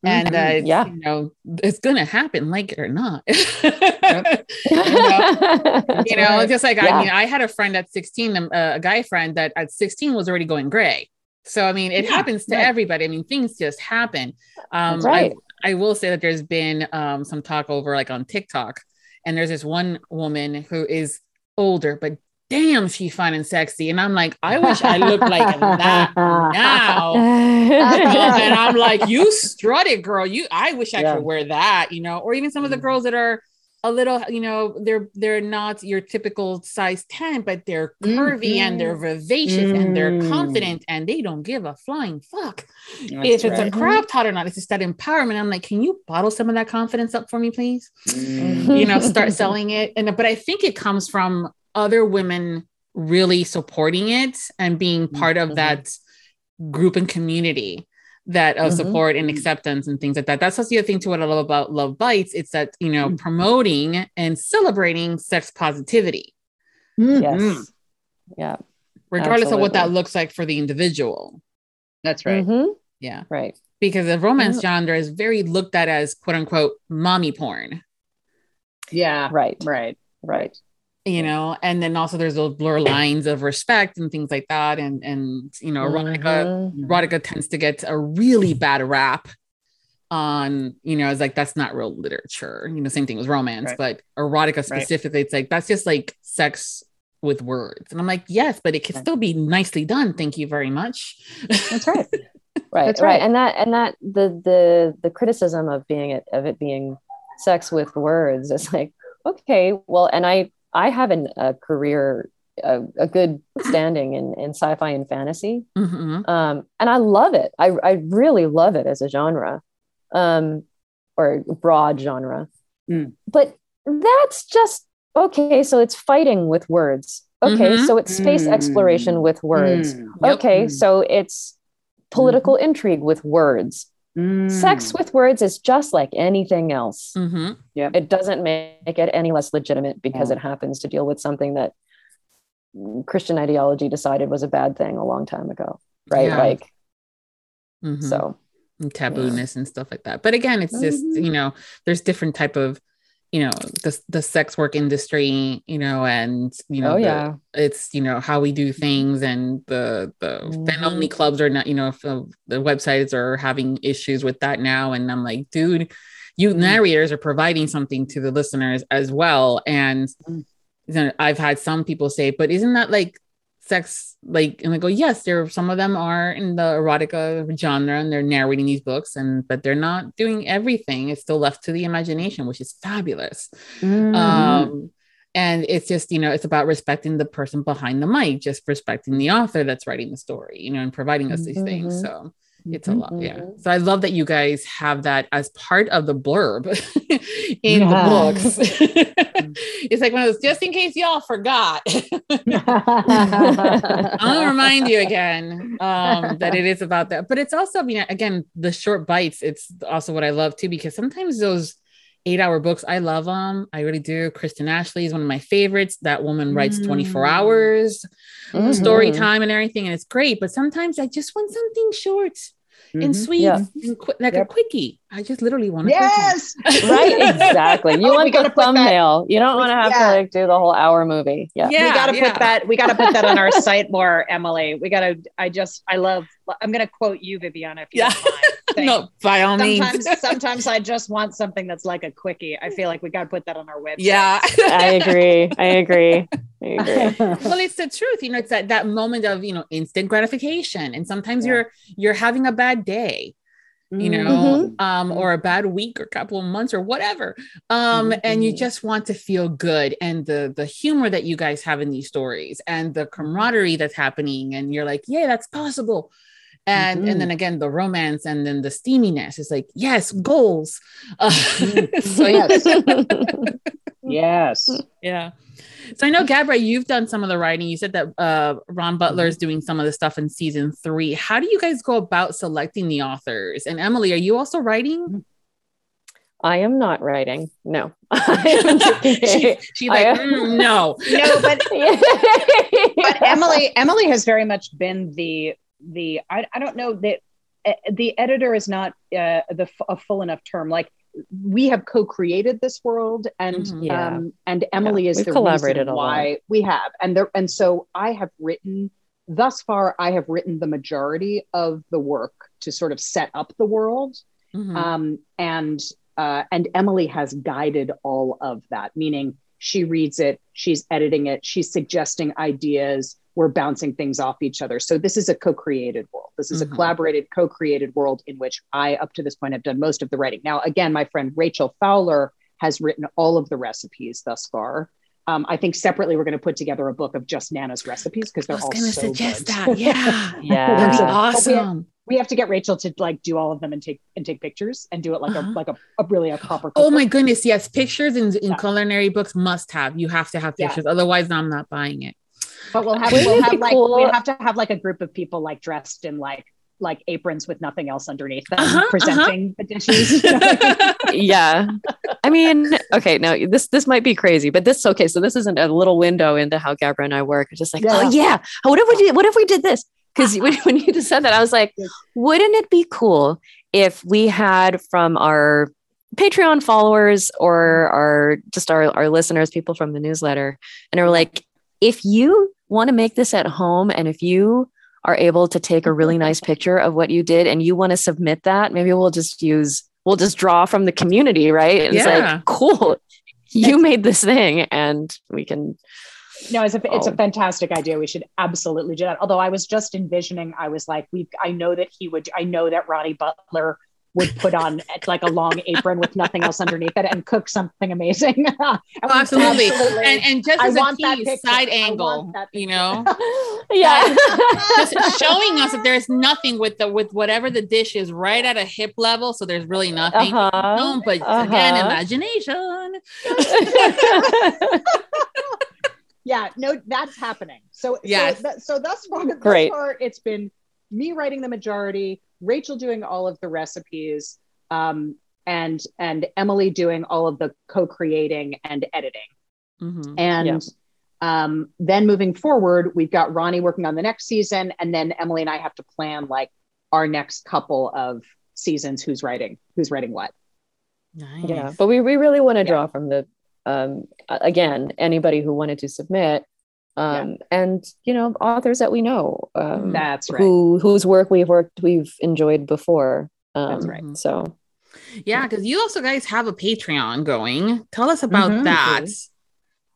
And uh, it's, Yeah. you know, it's gonna happen, like it or not. Yep. you know, right. just like Yeah. I mean, I had a friend at 16, um, uh, a guy friend that at 16 was already going gray. So I mean, it Yeah, happens to right. everybody. I mean, things just happen. Um, right. I, I will say that there's been um, some talk over like on TikTok, and there's this one woman who is older, but damn, she fun and sexy. And I'm like, I wish I looked like that now. and I'm like, you strut it, girl. You, I wish I Yeah. could wear that, you know, or even some of the Mhm. girls that are a little, you know, they're they're not your typical size 10, but they're curvy and they're vivacious and they're Mm. confident and they don't give a flying fuck That's if it's a crop tot or not. It's just that empowerment. I'm like, can you bottle some of that confidence up for me, please? Mm. you know start selling it and but i think it comes from other women really supporting it and being part of Mhm. that group and community that of Mhm. support and acceptance and things like that. That's also the other thing to what i love about love bytes. It's that you know Mhm. promoting and celebrating sex positivity. Mhm. yes. Yeah. Regardless of what that looks like for the individual. That's right. Mhm. yeah. Right. Because the romance genre is very looked at as quote unquote mommy porn. Yeah. right. Right. right you know and then also there's those blur lines of respect and things like that and and you know erotica Mhm. erotica tends to get a really bad rap on you know it's like that's not real literature you know same thing with romance Right. but erotica specifically it's like that's just like sex with words and i'm like yes but it can Right. still be nicely done thank you very much That's right. right That's right right. and that and that the the the criticism of being it of it being sex with words is like okay well and i i have an, a career a, a good standing in in sci-fi and fantasy Mhm. um and i love it i i really love it as a genre um or broad genre Mm. but that's just okay so it's fighting with words okay Mhm. so it's space Mm. exploration with words Mm. Yep. okay Mm. so it's political intrigue with words Mm. sex with words is just like anything else Mhm. it doesn't make it any less legitimate because No. it happens to deal with something that christian ideology decided was a bad thing a long time ago right Yeah. like Mhm. so and tabooness and stuff like that. But again, it's just Mhm. you know, there's different type of you know the the sex work industry, you know, and you know, oh the- yeah it's you know how we do things and the the fan only Mhm. clubs are not you know the websites are having issues with that now, and I'm like, dude, you Mm. narrators are providing something to the listeners as well, and Mm. you know, I've had some people say, but isn't that like sex like and I go yes there some of them are in the erotica genre and they're narrating these books and but they're not doing everything it's still left to the imagination which is fabulous Mhm. um and it's just you know it's about respecting the person behind the mic just respecting the author that's writing the story you know and providing us these things Mhm. so it's a lot yeah. So i love that you guys have that as part of the blurb in yeah. the books. It's like one of those just in case y'all forgot. I'll remind you again um, that it is about that. But it's also i mean again the short bites it's also what i love too because sometimes those eight hour books. I love them. I really do. Kristen Ashley is one of my favorites. That woman writes 24 mm. hours, mm-hmm. story time and everything. And it's great. But sometimes I just want something short mm-hmm. and sweet yeah. and qu- like yep. a quickie. I just literally want to. Yes, right. Exactly. You oh, want the thumbnail. You don't want to have yeah. to like do the whole hour movie. Yeah, yeah we got to yeah. put that. We got to put that on our site more, Emily. We got to. I just. I love. I'm going to quote you, Viviana. If you yeah. no, by all sometimes, means. sometimes I just want something that's like a quickie. I feel like we got to put that on our website. Yeah, I agree. I agree. I agree. well, it's the truth. You know, it's that that moment of you know instant gratification, and sometimes you're you're having a bad day you know mm-hmm. um or a bad week or couple of months or whatever um mm-hmm. and you mm-hmm. just want to feel good and the the humor that you guys have in these stories and the camaraderie that's happening and you're like yeah that's possible and mm-hmm. and then again the romance and then the steaminess is like yes goals uh, so yes yes yeah so I know, Gabra, you've done some of the writing. You said that uh, Ron Butler is doing some of the stuff in season three. How do you guys go about selecting the authors? And Emily, are you also writing? I am not writing. No. she, she's like, mm, no, no, but, but Emily, Emily has very much been the the I, I don't know that uh, the editor is not uh, the a full enough term. Like we have co-created this world and mm-hmm. yeah. um, and Emily yeah. is We've the collaborated reason why we have and there and so I have written thus far I have written the majority of the work to sort of set up the world mm-hmm. um, and uh, and Emily has guided all of that meaning she reads it she's editing it she's suggesting ideas we're bouncing things off each other. So this is a co-created world. This is mm-hmm. a collaborated, co-created world in which I, up to this point, have done most of the writing. Now, again, my friend Rachel Fowler has written all of the recipes thus far. Um, I think separately we're going to put together a book of just Nana's recipes because they're all so suggest good. that. Yeah, yeah, that'd be awesome. We have, we have, to get Rachel to like do all of them and take and take pictures and do it like uh-huh. a like a, a, really a proper. Cookbook. Oh my goodness, yes, pictures in, in yeah. culinary books must have. You have to have pictures, yeah. otherwise I'm not buying it. But we'll have we'll have like cool? we have to have like a group of people like dressed in like like aprons with nothing else underneath them uh-huh, presenting uh-huh. the dishes. yeah. I mean, okay, now this this might be crazy, but this okay, so this isn't a little window into how Gabra and I work. It's just like, yeah. oh yeah, what if we did what if we did this? Because when, when you just said that, I was like, wouldn't it be cool if we had from our Patreon followers or our just our, our listeners, people from the newsletter, and are like, if you want to make this at home and if you are able to take a really nice picture of what you did and you want to submit that, maybe we'll just use, we'll just draw from the community, right? It's yeah. like, cool, you made this thing and we can. No, it's a, it's a fantastic idea. We should absolutely do that. Although I was just envisioning, I was like, we, I know that he would, I know that Ronnie Butler would put on like a long apron with nothing else underneath it and cook something amazing. oh, absolutely. absolutely. And, and just as I a key side angle, you know, yeah, just showing us that there's nothing with the with whatever the dish is right at a hip level, so there's really nothing. Uh-huh. No, but uh-huh. again, imagination. yeah, no, that's happening. So yeah, so, so thus far, thus far, it's been me writing the majority Rachel doing all of the recipes, um, and and Emily doing all of the co-creating and editing. Mm-hmm. And yeah. um, then moving forward, we've got Ronnie working on the next season, and then Emily and I have to plan like our next couple of seasons. Who's writing? Who's writing what? Nice. Yeah, but we, we really want to draw yeah. from the um, again anybody who wanted to submit um, yeah. and you know authors that we know um, that's right. who whose work we've worked we've enjoyed before. Um, that's right. so. Yeah because you also guys have a patreon going. Tell us about mm-hmm. that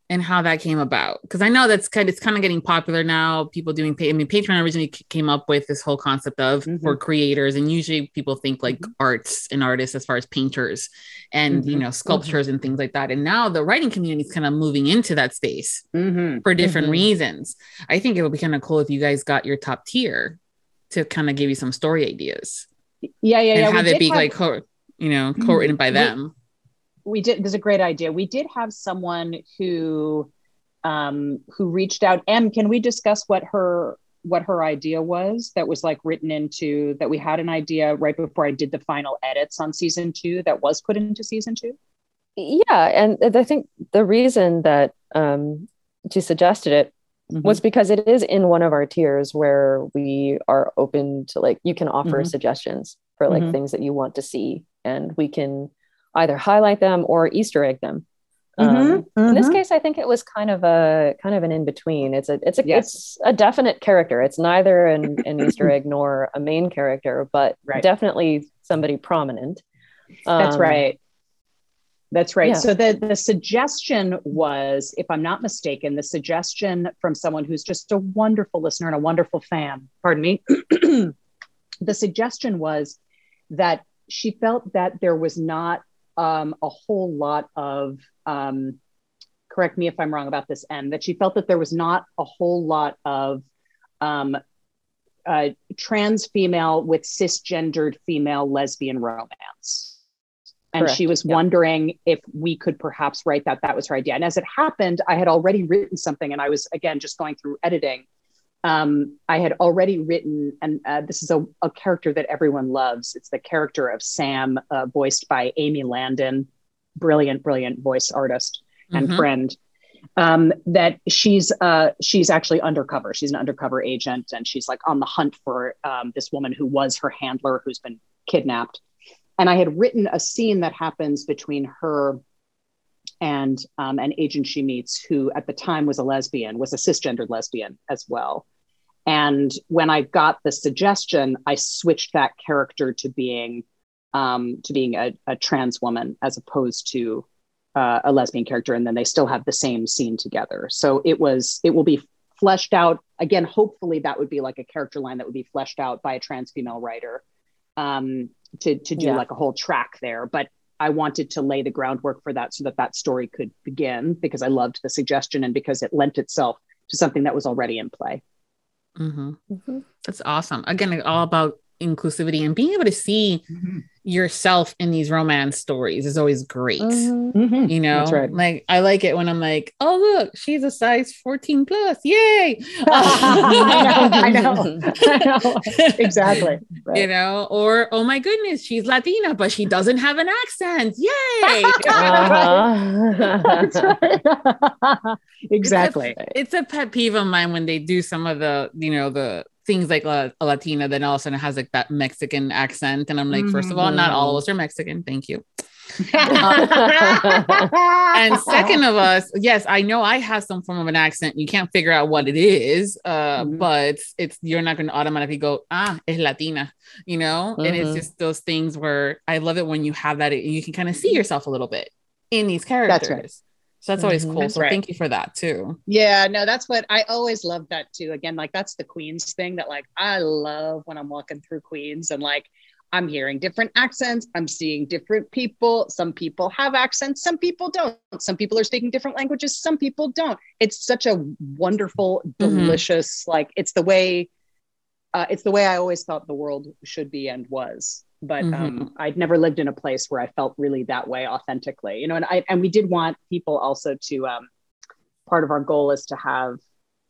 and how that came about because i know that's kind of it's kind of getting popular now people doing pay i mean patreon originally came up with this whole concept of mm-hmm. for creators and usually people think like mm-hmm. arts and artists as far as painters and mm-hmm. you know sculptures mm-hmm. and things like that and now the writing community is kind of moving into that space mm-hmm. for different mm-hmm. reasons i think it would be kind of cool if you guys got your top tier to kind of give you some story ideas. Yeah, yeah, and yeah. have it be have, like co- you know co-written by them. We, we did. There's a great idea. We did have someone who um, who reached out. M, can we discuss what her what her idea was that was like written into that we had an idea right before I did the final edits on season two that was put into season two? Yeah, and I think the reason that um, she suggested it mm-hmm. was because it is in one of our tiers where we are open to like you can offer mm-hmm. suggestions for like mm-hmm. things that you want to see and we can either highlight them or easter egg them mm-hmm. um, in this mm-hmm. case i think it was kind of a kind of an in-between it's a it's a yes. it's a definite character it's neither an, an easter egg nor a main character but right. definitely somebody prominent um, that's right that's right. Yeah. So the the suggestion was, if I'm not mistaken, the suggestion from someone who's just a wonderful listener and a wonderful fan. Pardon me. the suggestion was that she felt that there was not um, a whole lot of. Um, correct me if I'm wrong about this. End that she felt that there was not a whole lot of um, uh, trans female with cisgendered female lesbian romance and Correct. she was yeah. wondering if we could perhaps write that that was her idea and as it happened i had already written something and i was again just going through editing um, i had already written and uh, this is a, a, character that everyone loves it's the character of sam uh, voiced by amy landon brilliant brilliant voice artist and mm-hmm. friend um, that she's uh, she's actually undercover she's an undercover agent and she's like on the hunt for um, this woman who was her handler who's been kidnapped and I had written a scene that happens between her and um, an agent she meets who at the time was a lesbian, was a cisgendered lesbian as well. And when I got the suggestion, I switched that character to being um, to being a, a, trans woman as opposed to uh, a lesbian character, and then they still have the same scene together. So it was it will be fleshed out again. Hopefully, that would be like a character line that would be fleshed out by a trans female writer. Um, to to do yeah. like a whole track there but i wanted to lay the groundwork for that so that that story could begin because i loved the suggestion and because it lent itself to something that was already in play mm-hmm. Mm-hmm. that's awesome again all about inclusivity and being able to see mm-hmm. yourself in these romance stories is always great. Mm-hmm. mm-hmm. You know, right. like I like it when I'm like, oh look, she's a size 14 plus. Yay. I know, I know. I know. Exactly. Right. You know, or oh my goodness, she's Latina, but she doesn't have an accent. Yay. uh-huh. exactly. It's a, it's a pet peeve of mine when they do some of the, you know, the things like a, a, Latina, then all of a sudden it has like that Mexican accent. And I'm like, mm-hmm. first of all, not all of mm-hmm. us are Mexican. Thank you. and second of us, yes, I know I have some form of an accent. You can't figure out what it is, uh, mm-hmm. but it's you're not going to automatically go, ah, es Latina, you know. Mm-hmm. And it's mm-hmm. just those things where I love it when you have that, you can kind of see yourself a little bit in these characters. That's right. So that's always mm-hmm. cool. That's so right. thank you for that too. Yeah, no, that's what I always love that too. Again, like that's the Queens thing that like I love when I'm walking through Queens and like I'm hearing different accents. I'm seeing different people. Some people have accents, some people don't. Some people are speaking different languages, some people don't. It's such a wonderful, mm-hmm. delicious, mm-hmm. like it's the way uh, it's the way I always thought the world should be and was but mm-hmm. um, I'd never lived in a place where I felt really that way authentically, you know. And I and we did want people also to. Um, part of our goal is to have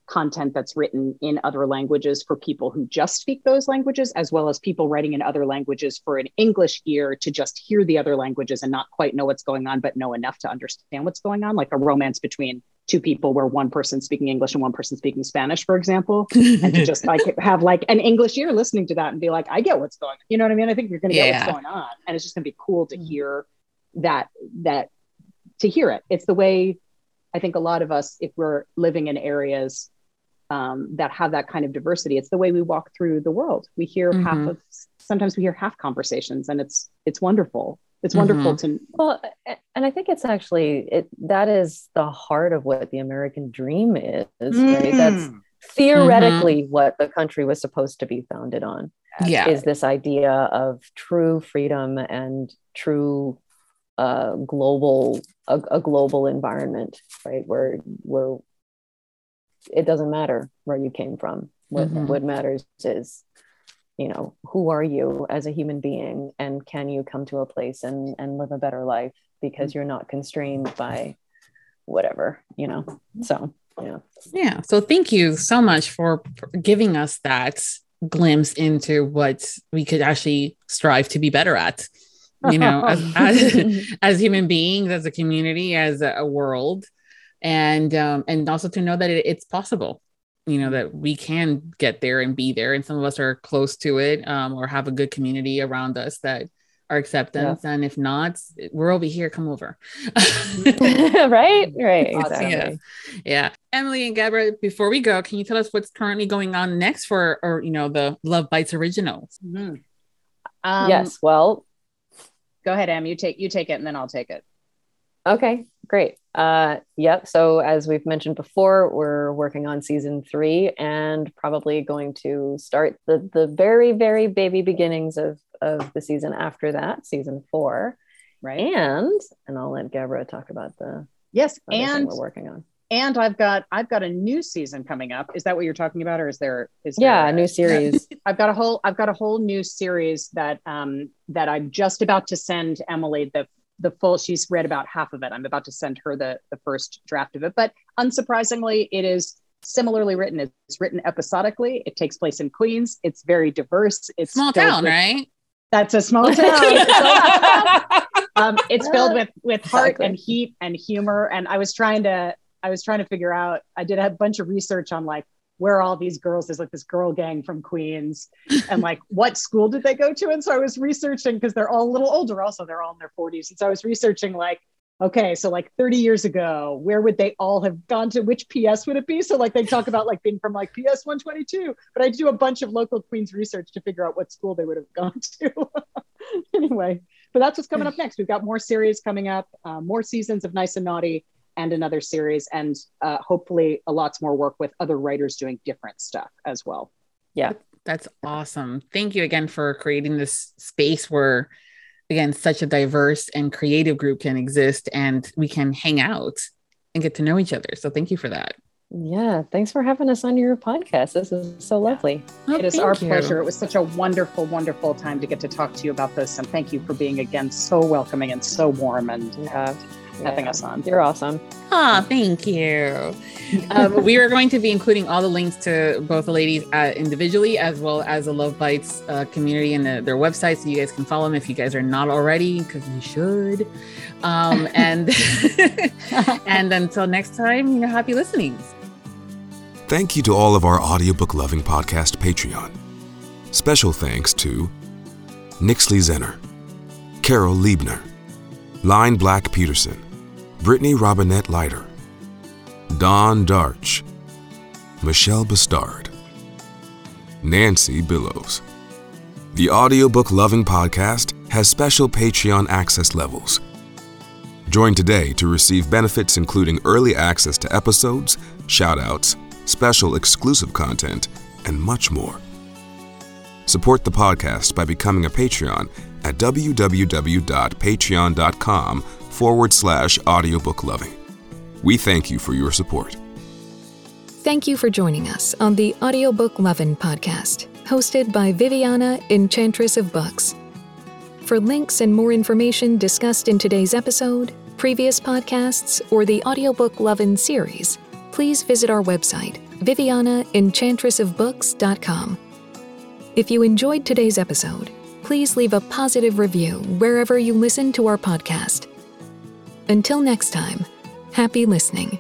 content that's written in other languages for people who just speak those languages, as well as people writing in other languages for an English ear to just hear the other languages and not quite know what's going on, but know enough to understand what's going on, like a romance between two people where one person speaking English and one person speaking Spanish, for example, and to just like have like an English ear listening to that and be like, I get what's going on. You know what I mean? I think you're going to get yeah. what's going on. And it's just going to be cool to mm. hear that, that to hear it. It's the way I think a lot of us, if we're living in areas um, that have that kind of diversity. It's the way we walk through the world. We hear mm-hmm. half of sometimes we hear half conversations, and it's it's wonderful. It's wonderful mm-hmm. to well, and I think it's actually it that is the heart of what the American dream is. Mm. Right? That's theoretically mm-hmm. what the country was supposed to be founded on. Yeah, is this idea of true freedom and true uh, global a, a global environment, right? Where where it doesn't matter where you came from. What mm-hmm. what matters is you know who are you as a human being and can you come to a place and and live a better life because you're not constrained by whatever you know? So yeah. Yeah. So thank you so much for giving us that glimpse into what we could actually strive to be better at you know as, as, as, human beings as a community as a, a world. And um, and also to know that it, it's possible you know that we can get there and be there and some of us are close to it um, or have a good community around us that are acceptance yeah. and if not we're over here come over. Right right exactly. yeah. yeah. Emily and gabra before we go can you tell us what's currently going on next for or you know the love bytes originals? Mm-hmm. um, yes well go ahead em you take you take it and then i'll take it. Okay great uh, yep. So as we've mentioned before, we're working on season three and probably going to start the the very very baby beginnings of of the season after that, season four. Right. And and I'll let Gabra talk about the yes and we're working on. And I've got I've got a new season coming up. Is that what you're talking about, or is there is yeah there a new series? I've got a whole I've got a whole new series that um that I'm just about to send Emily the the full she's read about half of it. I'm about to send her the the first draft of it but unsurprisingly it is similarly written. It's written episodically. It takes place in queens. It's very diverse. It's small town with, right? That's a small town. Um, it's filled with with heart exactly. and heat and humor. And i was trying to i was trying to figure out i did a bunch of research on like where all these girls? There's like this girl gang from queens. And like what school did they go to? And so i was researching because they're all a little older also they're all in their 40s and so i was researching like okay so like 30 years ago where would they all have gone to? Which ps would it be? So like they talk about like being from like ps 122 but i do a bunch of local queens research to figure out what school they would have gone to. Anyway but that's what's coming up next. We've got more series coming up uh, more seasons of nice and naughty and another series, and uh, hopefully a lots more work with other writers doing different stuff as well. Yeah, that's awesome. Thank you again for creating this space where, again, such a diverse and creative group can exist and we can hang out and get to know each other. So thank you for that. Yeah, thanks for having us on your podcast. This is so lovely. Oh, it is our you. pleasure. It was such a wonderful, wonderful time to get to talk to you about this. And thank you for being again so welcoming and so warm and yeah having yeah. us on. You're awesome. Oh, thank you. um, we are going to be including all the links to both the ladies uh, individually as well as the Love Bytes uh, community and the, their website, so you guys can follow them if you guys are not already, because you should. Um, and and until next time, you know, happy listening. Thank you to all of our Audiobook Lovin' podcast Patreon. Special thanks to Nixley Zenner, Carol Liebner, Line Black Peterson, Brittany Robinette Leiter, Don Darch, Michelle Bastard, Nancy Billows. The Audiobook Lovin' podcast has special Patreon access levels. Join today to receive benefits including early access to episodes, shoutouts, special exclusive content, and much more. Support the podcast by becoming a Patreon at www.patreon.com forward slash Audiobook Lovin'. We thank you for your support. Thank you for joining us on the Audiobook Lovin' podcast, hosted by Viviana, Enchantress of Books. For links and more information discussed in today's episode, previous podcasts, or the Audiobook Lovin' series, please visit our website, vivianaenchantressofbooks.com. If you enjoyed today's episode, please leave a positive review wherever you listen to our podcast. Until next time, happy listening.